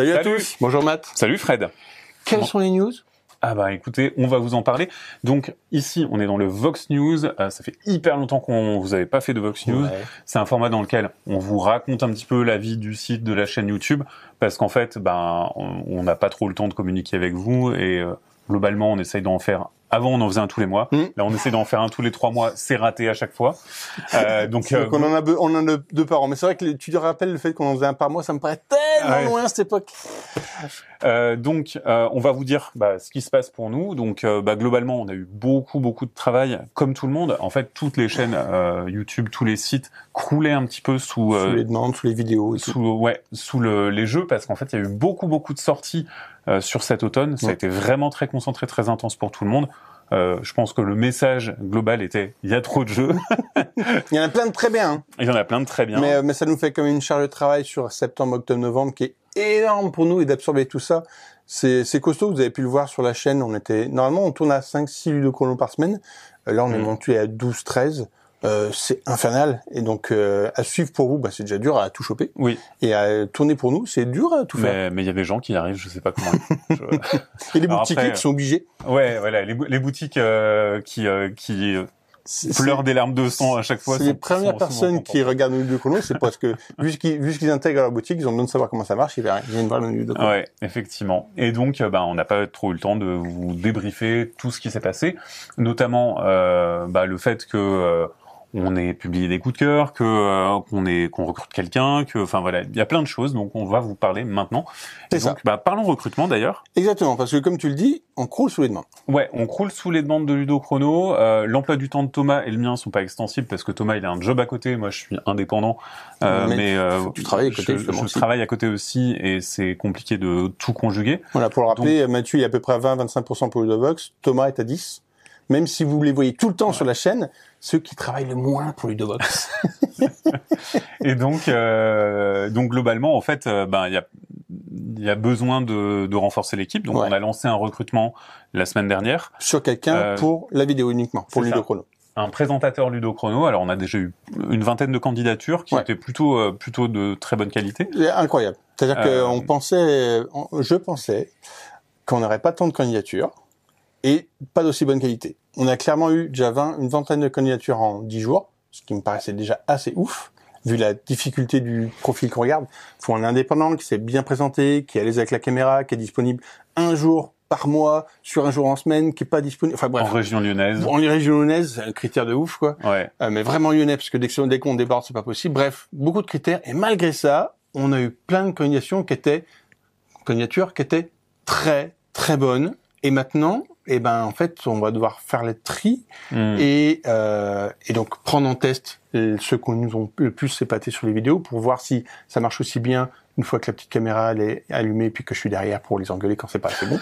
Salut, à tous. Bonjour Matt. Salut Fred. Quelles sont les news? Ah bah écoutez, on va vous en parler. Donc ici, on est dans le Vox News. Euh, ça fait hyper longtemps qu'on vous avait pas fait de Vox News. C'est un format dans lequel on vous raconte un petit peu la vie du site, de la chaîne YouTube, parce qu'en fait, ben on n'a pas trop le temps de communiquer avec vous et euh, globalement, on essaye d'en faire avant, on en faisait un tous les mois. Hmm. Là, on essaie d'en faire un tous les trois mois. C'est raté à chaque fois. Euh, donc, euh, on en a, on en a deux par an. Mais c'est vrai que tu te rappelles le fait qu'on en faisait un par mois, ça me paraît tellement loin à cette époque. Euh, donc, euh, on va vous dire bah, ce qui se passe pour nous. Donc, euh, bah, globalement, on a eu beaucoup, beaucoup de travail, comme tout le monde. En fait, toutes les chaînes YouTube, tous les sites croulaient un petit peu sous, sous les demandes, sous les vidéos, sous ouais, sous le, les jeux, parce qu'en fait, il y a eu beaucoup, beaucoup de sorties sur cet automne. Ça a été vraiment très concentré, très intense pour tout le monde. Euh, je pense que le message global était il y a trop de jeux. il y en a plein de très bien. Hein. Il y en a plein de très bien. Mais, euh, mais ça nous fait comme une charge de travail sur septembre, octobre, novembre qui est énorme pour nous et d'absorber tout ça. C'est, costaud, vous avez pu le voir sur la chaîne. On était normalement on tourne à 5-6 ludochronos par semaine. Euh, là on est mm. monté à 12-13 euh, c'est infernal. Et donc, euh, à suivre pour vous, bah, c'est déjà dur à tout choper. Oui. Et à tourner pour nous, c'est dur à tout faire. Mais il y a des gens qui y arrivent, je sais pas comment. et les boutiques qui sont obligés. Ouais, voilà, les, les boutiques euh, qui qui pleurent des larmes de sang à chaque fois. C'est les premières personnes qui regardent nos vidéos chrono, c'est parce que vu qu'ils vu qu'ils intègrent leur boutique, ils ont besoin de savoir comment ça marche, ils viennent voir nos vidéos Ouais, effectivement. Et donc, bah, on n'a pas trop eu le temps de vous débriefer tout ce qui s'est passé, notamment euh, bah, le fait que on est publié des coups de cœur, que euh, qu'on est qu'on recrute quelqu'un, que enfin voilà, il y a plein de choses donc on va vous parler maintenant. C'est ça. Bah, parlons recrutement d'ailleurs. Exactement parce que comme tu le dis, on croule sous les demandes. Ouais, on croule sous les demandes de Ludo Chrono. Euh, L'emploi du temps de Thomas et le mien sont pas extensibles parce que Thomas il a un job à côté, moi je suis indépendant, euh, mais, euh, tu travailles à côté. Je, je travaille à côté aussi et c'est compliqué de tout conjuguer. Voilà pour le rappeler, Mathieu il est à peu près à 20-25% pour Ludovox, Thomas est à 10 même si vous les voyez tout le temps sur la chaîne, ceux qui travaillent le moins pour Ludovox. et donc, euh, donc globalement, en fait, euh, ben il y a il y a besoin de, de renforcer l'équipe. Donc, on a lancé un recrutement la semaine dernière sur quelqu'un euh, pour la vidéo uniquement, pour Ludochrono. Un présentateur Ludochrono. Alors, on a déjà eu une vingtaine de candidatures qui étaient plutôt euh, plutôt de très bonne qualité. Incroyable. C'est-à-dire qu'on pensait, je pensais qu'on n'aurait pas tant de candidatures et pas d'aussi bonne qualité. On a clairement eu déjà 20, une vingtaine de candidatures en 10 jours, ce qui me paraissait déjà assez ouf, vu la difficulté du profil qu'on regarde. Faut un indépendant qui s'est bien présenté, qui est à l'aise avec la caméra, qui est disponible un jour par mois, sur un jour en semaine, qui est pas disponible. Enfin bref. En région lyonnaise. En région lyonnaise, c'est un critère de ouf, quoi. Ouais. Euh, mais vraiment lyonnais, parce que dès qu'on déborde, c'est pas possible. Bref, beaucoup de critères. Et malgré ça, on a eu plein de candidatures qui étaient, candidatures qui étaient très, très bonnes. Et maintenant, et eh ben en fait on va devoir faire les tri hmm. et, euh, et donc prendre en test ceux qui nous ont le plus épaté sur les vidéos pour voir si ça marche aussi bien une fois que la petite caméra elle est allumée puis que je suis derrière pour les engueuler quand c'est pas assez bon.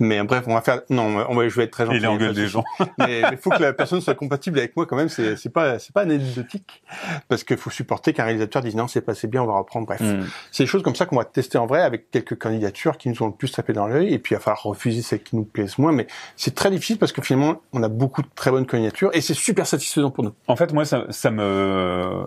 Mais bref, on va faire non, on va je vais être très gentil. Il engueule des gens. Mais il faut que la personne soit compatible avec moi quand même, c'est c'est pas c'est pas anecdotique parce qu'il faut supporter qu'un réalisateur dise non, c'est pas assez bien, on va reprendre bref. Hmm. C'est des choses comme ça qu'on va tester en vrai avec quelques candidatures qui nous ont le plus tapé dans l'œil et puis il va falloir refuser celles qui nous plaisent moins mais c'est très difficile parce que finalement on a beaucoup de très bonnes candidatures et c'est super satisfaisant pour nous. En fait, moi ça ça me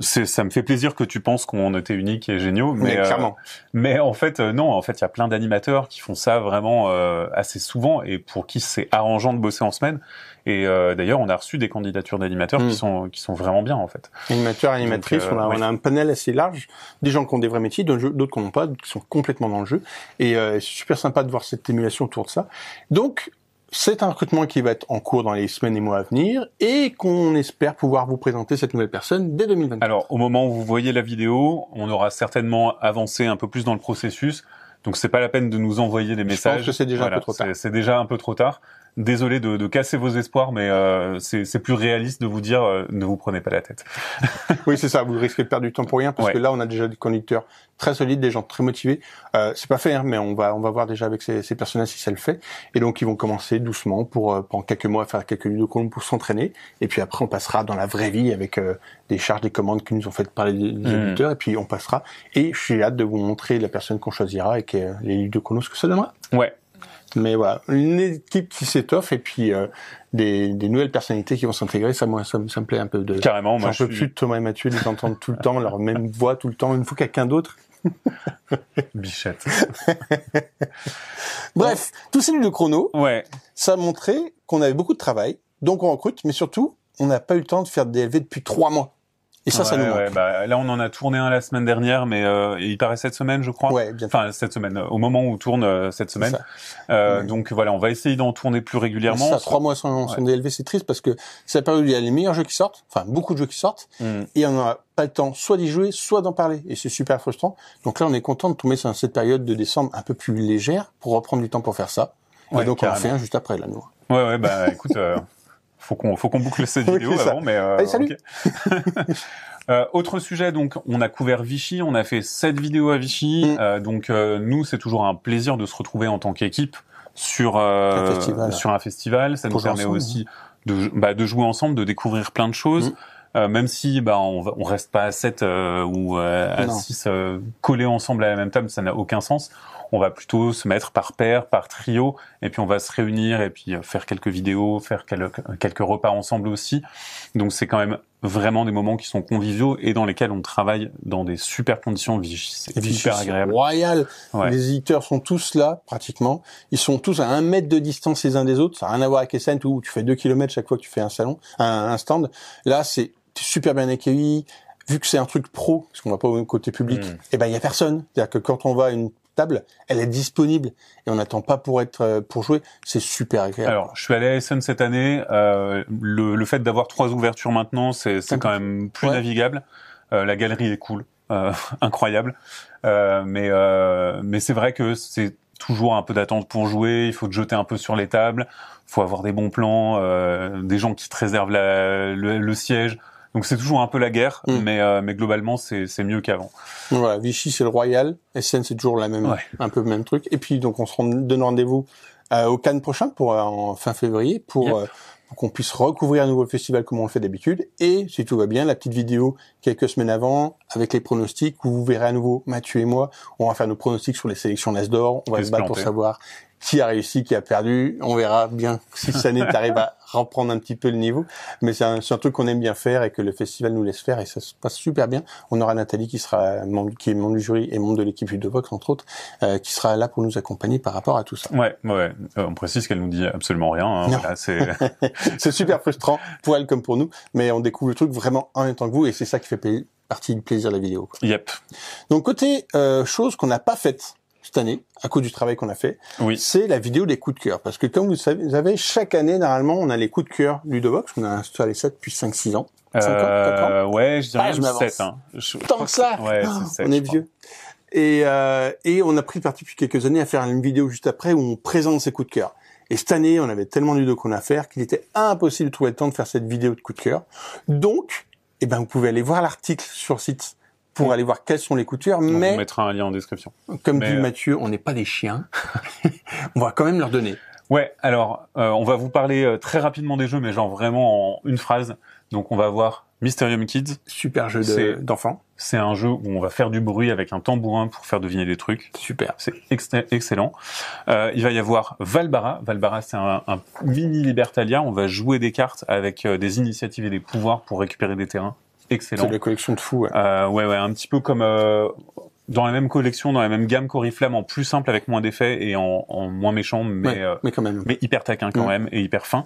ça me fait plaisir que tu penses qu'on était unique et géniaux mais, euh, mais en fait, euh, non. En fait, il y a plein d'animateurs qui font ça vraiment euh, assez souvent et pour qui c'est arrangeant de bosser en semaine. Et d'ailleurs, on a reçu des candidatures d'animateurs qui hmm. sont qui sont vraiment bien en fait. Animateurs, animatrices, on, a, on, a, un panel assez large, des gens qui ont des vrais métiers, d'autres qui n'ont pas, qui sont complètement dans le jeu. Et c'est super sympa de voir cette émulation autour de ça. Donc, c'est un recrutement qui va être en cours dans les semaines et mois à venir et qu'on espère pouvoir vous présenter cette nouvelle personne dès 2024. Alors, au moment où vous voyez la vidéo, on aura certainement avancé un peu plus dans le processus. Donc, c'est pas la peine de nous envoyer des messages. Je pense que c'est déjà un peu trop tard. C'est déjà un peu trop tard désolé de, de, casser vos espoirs, mais euh, c'est plus réaliste de vous dire euh, ne vous prenez pas la tête. oui, c'est ça. Vous risquez de perdre du temps pour rien parce que là, on a déjà des conducteurs très solides, des gens très motivés. Euh, c'est pas fait, hein, mais on va on va voir déjà avec ces, ces personnages si ça le fait. Et donc, ils vont commencer doucement pour euh, pendant quelques mois à faire quelques vidéos pour s'entraîner. Et puis après, on passera dans la vraie vie avec euh, des charges, des commandes qui nous ont faites par les, mmh. Et puis on passera. Et je suis hâte de vous montrer la personne qu'on choisira et que, les vidéos ce que ça donnera. Ouais. Mais voilà, une équipe qui s'étoffe et puis euh, des, des, nouvelles personnalités qui vont s'intégrer, ça, moi, ça, me plaît un peu. De, Carrément, moi, je peux plus de Thomas et Mathieu les entendre tout le temps, leur même voix tout le temps. Me faut quelqu'un d'autre. Bichette. Bref, tous ces livres de chrono, Ouais. ça a montré qu'on avait beaucoup de travail, donc on recrute, mais surtout, on n'a pas eu le temps de faire des DLV depuis trois mois. Et ça, ça nous manque. ouais, bah, là, on en a tourné un la semaine dernière, mais euh, il paraît cette semaine, je crois. Ouais, bien Enfin, cette semaine, euh, au moment où on tourne euh, cette semaine. Euh. Donc voilà, on va essayer d'en tourner plus régulièrement. Ça, trois mois sans, sans. DLV, c'est triste parce que c'est la période où il y a les meilleurs jeux qui sortent, enfin beaucoup de jeux qui sortent, Mm. et on n'a pas le temps soit d'y jouer, soit d'en parler. Et c'est super frustrant. Donc là, on est content de tomber sur cette période de décembre un peu plus légère pour reprendre du temps pour faire ça. Et donc on en fait un juste après, là, nous. Ouais, ouais, bah écoute, faut qu'on faut qu'on boucle cette vidéo avant, mais euh, Allez, salut. Euh, autre sujet, donc on a couvert Vichy, on a fait sept vidéos à Vichy, Mm. Euh, donc euh, nous c'est toujours un plaisir de se retrouver en tant qu'équipe sur euh, Un festival. sur un festival. Ça Pour nous permet ensemble, aussi de bah, de jouer ensemble, de découvrir plein de choses. Mm. Euh, même si bah on, on reste pas à 7 euh, ou euh, à Non. 6 collés ensemble à la même table, ça n'a aucun sens. On va plutôt se mettre par paire, par trio, et puis on va se réunir et puis euh, faire quelques vidéos, faire quelques, quelques repas ensemble aussi. Donc c'est quand même vraiment des moments qui sont conviviaux et dans lesquels on travaille dans des super conditions. C'est hyper agréable. Royal. Ouais. Les éditeurs sont tous là, pratiquement. Ils sont tous à un mètre de distance les uns des autres. Ça n'a rien à voir avec Essen où tu fais deux kilomètres chaque fois que tu fais un salon, un, un stand. Là, c'est super bien accueilli. Vu que c'est un truc pro, parce qu'on va pas au côté public, Mm. et ben il y a personne. C'est-à-dire que quand on va à une table, elle est disponible et on n'attend pas pour être euh, pour jouer. C'est super agréable. Alors, je suis allé à Essen cette année. Euh, le, le fait d'avoir trois ouvertures maintenant, c'est quand même plus Ouais. navigable. Euh, la galerie est cool, euh, incroyable. Euh, mais euh, mais c'est vrai que c'est toujours un peu d'attente pour jouer. Il faut te jeter un peu sur les tables. Il faut avoir des bons plans, euh, des gens qui te réservent la- le, le siège. Donc c'est toujours un peu la guerre, Mm. mais euh, mais globalement c'est c'est mieux qu'avant. Voilà, Vichy c'est le Royal, Essen c'est toujours la même, Ouais. un peu le même truc. Et puis donc on se rend- donne rendez-vous euh, au Cannes prochain pour euh, en fin février pour, Yep. euh, pour qu'on puisse recouvrir à nouveau le festival comme on le fait d'habitude. Et si tout va bien, la petite vidéo quelques semaines avant avec les pronostics où vous verrez à nouveau Mathieu et moi, on va faire nos pronostics sur les sélections L'As d'or. On va se battre pour savoir qui a réussi, qui a perdu. On verra bien si cette année t'arrives à reprendre un petit peu le niveau. Mais c'est un, un truc qu'on aime bien faire et que le festival nous laisse faire et ça se passe super bien. On aura Nathalie qui sera membre, qui est membre du jury et membre de l'équipe de Vox entre autres, euh, qui sera là pour nous accompagner par rapport à tout ça. Ouais, ouais. Euh, on précise qu'elle nous dit absolument rien. hein. Voilà, c'est super frustrant pour elle comme pour nous, mais on découvre le truc vraiment en même temps que vous et c'est ça qui fait partie du plaisir de la vidéo. quoi. yep. Donc côté euh, chose qu'on n'a pas faite cette année, à cause du travail qu'on a fait, Oui. c'est la vidéo des coups de cœur. Parce que comme vous savez, chaque année, normalement, on a les coups de cœur Ludovox. On a installé ça depuis 5-6 ans. Cinq ans, quatre ans Euh, ouais, je dirais Ah, je même m'avance. 7. Hein. Je- Tant que ça Ouais, Oh, sept, On est vieux. Et, euh, et on a pris parti depuis quelques années à faire une vidéo juste après où on présente ces coups de cœur. Et cette année, on avait tellement de qu'on à faire qu'il était impossible de trouver le temps de faire cette vidéo de coups de cœur. Donc, eh ben, vous pouvez aller voir l'article sur le site pour aller voir quels sont les. On Mais, vous mettra un lien en description. comme Mais, dit euh, Mathieu, on n'est pas des chiens. on va quand même leur donner. Ouais, alors euh, on va vous parler euh, très rapidement des jeux, mais genre vraiment en une phrase. Donc on va voir Mysterium Kids. Super jeu de- C'est- d'enfants. C'est un jeu où on va faire du bruit avec un tambourin pour faire deviner des trucs. Super. C'est ex- excellent. Euh, il va y avoir Valbara. Valbara, c'est un, un mini libertalia. On va jouer des cartes avec euh, des initiatives et des pouvoirs pour récupérer des terrains. Excellent. C'est la collection de fous. ouais. Euh, ouais, ouais, un petit peu comme euh, dans la même collection, dans la même gamme qu'Oriflamme, en plus simple avec moins d'effets et en, en moins méchant, mais Ouais, euh, mais quand même. mais hyper taquin quand même et hyper fin.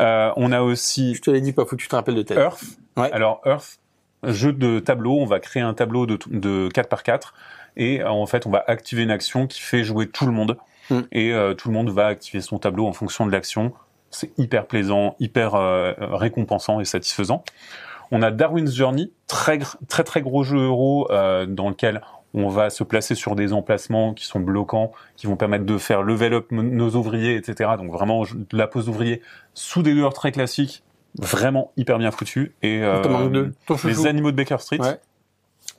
Euh, on a aussi Je te l'ai dit pas, faut que tu te rappelles de tête. Earth. Ouais. Alors Earth, jeu de tableau, on va créer un tableau de, de 4 par 4 et euh, en fait on va activer une action qui fait jouer tout le monde Mm. et euh, tout le monde va activer son tableau en fonction de l'action. C'est hyper plaisant, hyper euh, récompensant et satisfaisant. On a Darwin's Journey, très très très gros jeu euro euh, dans lequel on va se placer sur des emplacements qui sont bloquants, qui vont permettre de faire level up nos ouvriers, etc. Donc vraiment de la pose d'ouvrier sous des lueurs très classiques, vraiment hyper bien foutu. Et euh, les animaux de Baker Street, Ouais.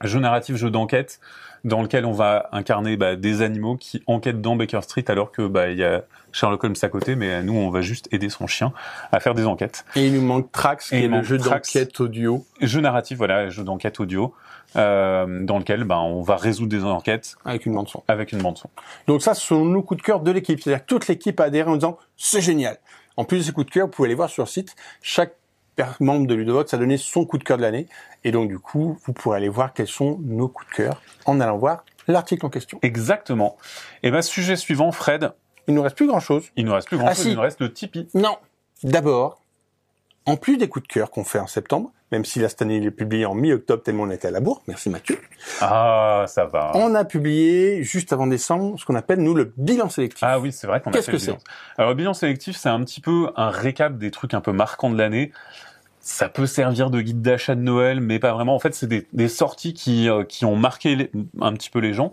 jeu narratif, jeu d'enquête, dans lequel on va incarner bah, des animaux qui enquêtent dans Baker Street alors que bah il y a Sherlock Holmes à côté, mais nous on va juste aider son chien à faire des enquêtes. Et il nous manque Trax, qui est le jeu d'enquête audio. Jeu narratif, voilà, jeu d'enquête audio, euh, dans lequel bah, on va résoudre des enquêtes avec une bande son. avec une bande son. Donc ça, ce sont nos coups de cœur de l'équipe. C'est-à-dire que toute l'équipe a adhéré en disant c'est génial. En plus de ces coups de cœur, vous pouvez aller voir sur le site. Chaque membre de Ludovox a donné son coup de cœur de l'année. Et donc du coup, vous pourrez aller voir quels sont nos coups de cœur en allant voir l'article en question. Exactement. Et ben sujet suivant, Fred. Il nous reste plus grand chose. Il nous reste plus grand chose. Il nous reste le Tipeee. Non. D'abord, en plus des coups de cœur qu'on fait en septembre, même si là cette année il est publié en mi-octobre tellement on était à la bourre, merci Mathieu. Ah, ça va. On a publié juste avant décembre ce qu'on appelle nous le bilan sélectif. Ah oui, c'est vrai qu'on a Qu'est-ce fait que c'est? Alors le bilan sélectif, c'est un petit peu un récap des trucs un peu marquants de l'année. Ça peut servir de guide d'achat de Noël, mais pas vraiment. En fait, c'est des, des sorties qui, euh, qui ont marqué les- un petit peu les gens.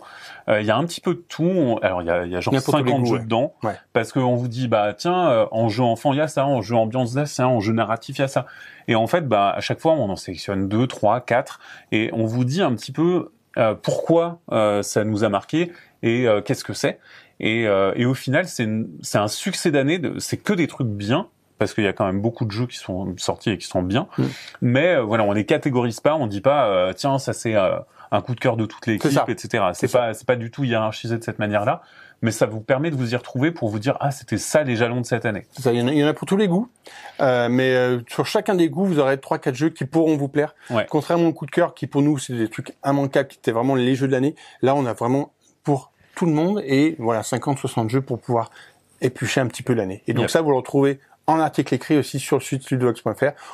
Euh, Il y a un petit peu de tout. On- Alors, il y a, y a genre y a pour tous les 50 goûts, jeux ouais. dedans. Ouais. Parce qu'on vous dit, bah tiens, euh, en jeu enfant, il y a ça. En jeu ambiance, il y a ça. En jeu narratif, il y a ça. Et en fait, bah, à chaque fois, on en sélectionne deux, trois, quatre. Et on vous dit un petit peu euh, pourquoi euh, ça nous a marqué et euh, qu'est-ce que c'est. Et, euh, et au final, c'est un succès d'année. C'est que des trucs bien parce qu'il y a quand même beaucoup de jeux qui sont sortis et qui sont bien. Mm. Mais euh, voilà, on les catégorise pas. On dit pas euh, tiens ça c'est euh, un coup de cœur de toute l'équipe, etc. C'est pas c'est pas du tout hiérarchisé de cette manière-là. Mais ça vous permet de vous y retrouver pour vous dire ah c'était ça les jalons de cette année. Ça, il y, en a, il y en a pour tous les goûts, Euh, mais euh, sur chacun des goûts, vous aurez trois quatre jeux qui pourront vous plaire. Ouais. Contrairement au coup de cœur, qui pour nous c'est des trucs immanquables, qui étaient vraiment les jeux de l'année. Là, on a vraiment pour tout le monde et voilà 50-60 jeux pour pouvoir éplucher un petit peu l'année. Et donc Yep. ça, vous le retrouvez en article écrit aussi sur le site.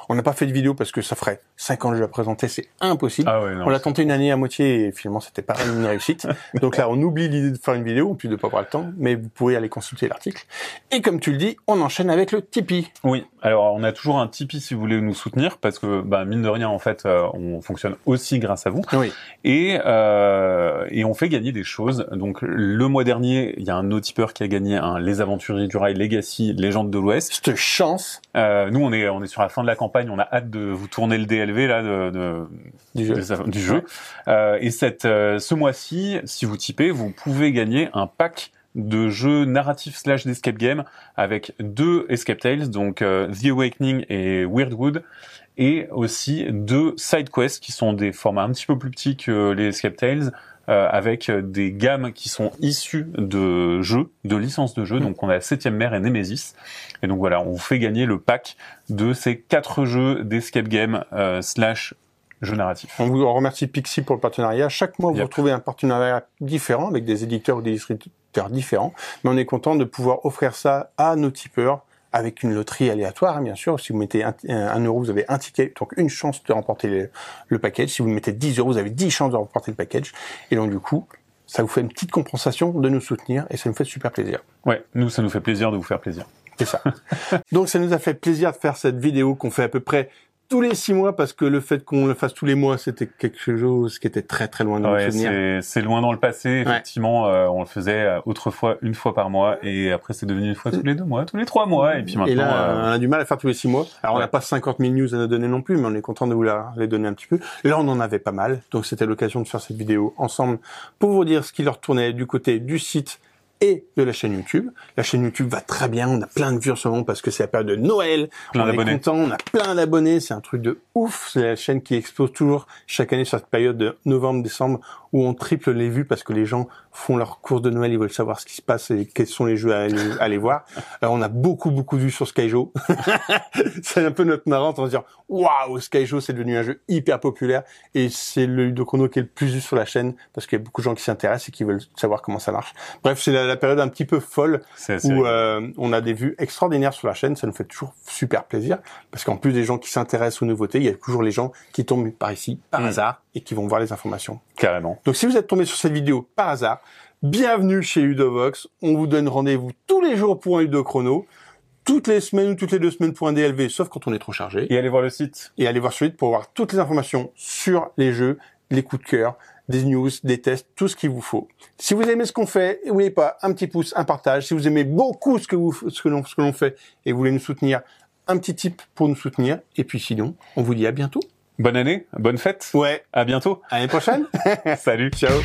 On n'a pas fait de vidéo parce que ça ferait 50 jeux à présenter, c'est impossible. Ah ouais non. on l'a tenté une année à moitié et finalement c'était pas une réussite. Donc là, on oublie l'idée de faire une vidéo, en plus de pas avoir le temps, mais vous pouvez aller consulter l'article. Et comme tu le dis, on enchaîne avec le Tipeee. Oui, alors on a toujours un Tipeee si vous voulez nous soutenir parce que bah, mine de rien en fait euh, on fonctionne aussi grâce à vous Oui. et euh, et on fait gagner des choses. Donc le mois dernier il y a un autre tipeur qui a gagné un Les Aventuriers du Rail Legacy Légende de l'Ouest. Chance Euh, nous on est on est sur la fin de la campagne, on a hâte de vous tourner le DLV là de, de- du jeu. du jeu. Euh, et cette, euh, ce mois-ci, si vous typez, vous pouvez gagner un pack de jeux narratifs slash d'escape game avec deux escape tales, donc euh, The Awakening et Weirdwood, et aussi deux side quests qui sont des formats un petit peu plus petits que les escape tales, avec des gammes qui sont issues de jeux, de licences de jeux. Mm. Donc on a Septième Mer et Nemesis. Et donc voilà, on vous fait gagner le pack de ces quatre jeux d'escape game euh, slash jeux narratifs. On vous remercie Pixie pour le partenariat. Chaque mois, vous Yep. retrouvez un partenariat différent avec des éditeurs ou des distributeurs différents. Mais on est content de pouvoir offrir ça à nos tipeurs avec une loterie aléatoire, hein, bien sûr. Si vous mettez un, un euro, vous avez un ticket, donc une chance de remporter le, le package. Si vous mettez 10 euros, vous avez 10 chances de remporter le package. Et donc, du coup, ça vous fait une petite compensation de nous soutenir et ça nous fait super plaisir. Ouais, nous, ça nous fait plaisir de vous faire plaisir. C'est ça. Donc ça nous a fait plaisir de faire cette vidéo qu'on fait à peu près tous les six mois parce que le fait qu'on le fasse tous les mois, c'était quelque chose qui était très très loin Ouais, souvenirs. c'est c'est loin dans le passé. Effectivement, euh, on le faisait euh, autrefois une fois par mois, et après c'est devenu une fois tous les deux mois, tous les trois mois, et puis maintenant. Et là, euh, on a du mal à faire tous les six mois. Alors, on n'a pas 50 000 news à nous donner non plus, mais on est content de vous la- les donner un petit peu. Là, on en avait pas mal. Donc, c'était l'occasion de faire cette vidéo ensemble pour vous dire ce qui leur tournait du côté du site et de la chaîne YouTube. La chaîne YouTube va très bien. On a plein de vues en ce moment parce que c'est la période de Noël. Plein on est d'abonnés. content. On a plein d'abonnés. C'est un truc de ouf. C'est la chaîne qui explose toujours chaque année sur cette période de novembre-décembre où on triple les vues parce que les gens font leur course de Noël. Ils veulent savoir ce qui se passe et quels sont les jeux à aller, à aller voir. Alors, on a beaucoup, beaucoup de vues sur Skyjo. c'est un peu notre marrante en se dire waouh Skyjo c'est devenu un jeu hyper populaire et c'est le ludochrono qui est le plus vu sur la chaîne parce qu'il y a beaucoup de gens qui s'intéressent et qui veulent savoir comment ça marche. Bref, c'est la, la période un petit peu folle où euh, on a des vues extraordinaires sur la chaîne, ça nous fait toujours super plaisir parce qu'en plus des gens qui s'intéressent aux nouveautés, il y a toujours les gens qui tombent par ici par Mm. hasard et qui vont voir les informations. carrément. Donc si vous êtes tombé sur cette vidéo par hasard, bienvenue chez Ludovox. On vous donne rendez-vous tous les jours pour un Ludochrono, toutes les semaines ou toutes les deux semaines pour un DLV, sauf quand on est trop chargé. Et allez voir le site. Et allez voir sur le site pour voir toutes les informations sur les jeux, les coups de cœur, des news, des tests, tout ce qu'il vous faut. Si vous aimez ce qu'on fait, n'oubliez pas un petit pouce, un partage. Si vous aimez beaucoup que vous, ce que l'on fait et vous voulez nous soutenir, un petit tip pour nous soutenir. Et puis sinon, on vous dit à bientôt. Bonne année, bonne fête. Ouais. À bientôt. À l'année prochaine. Salut. Ciao.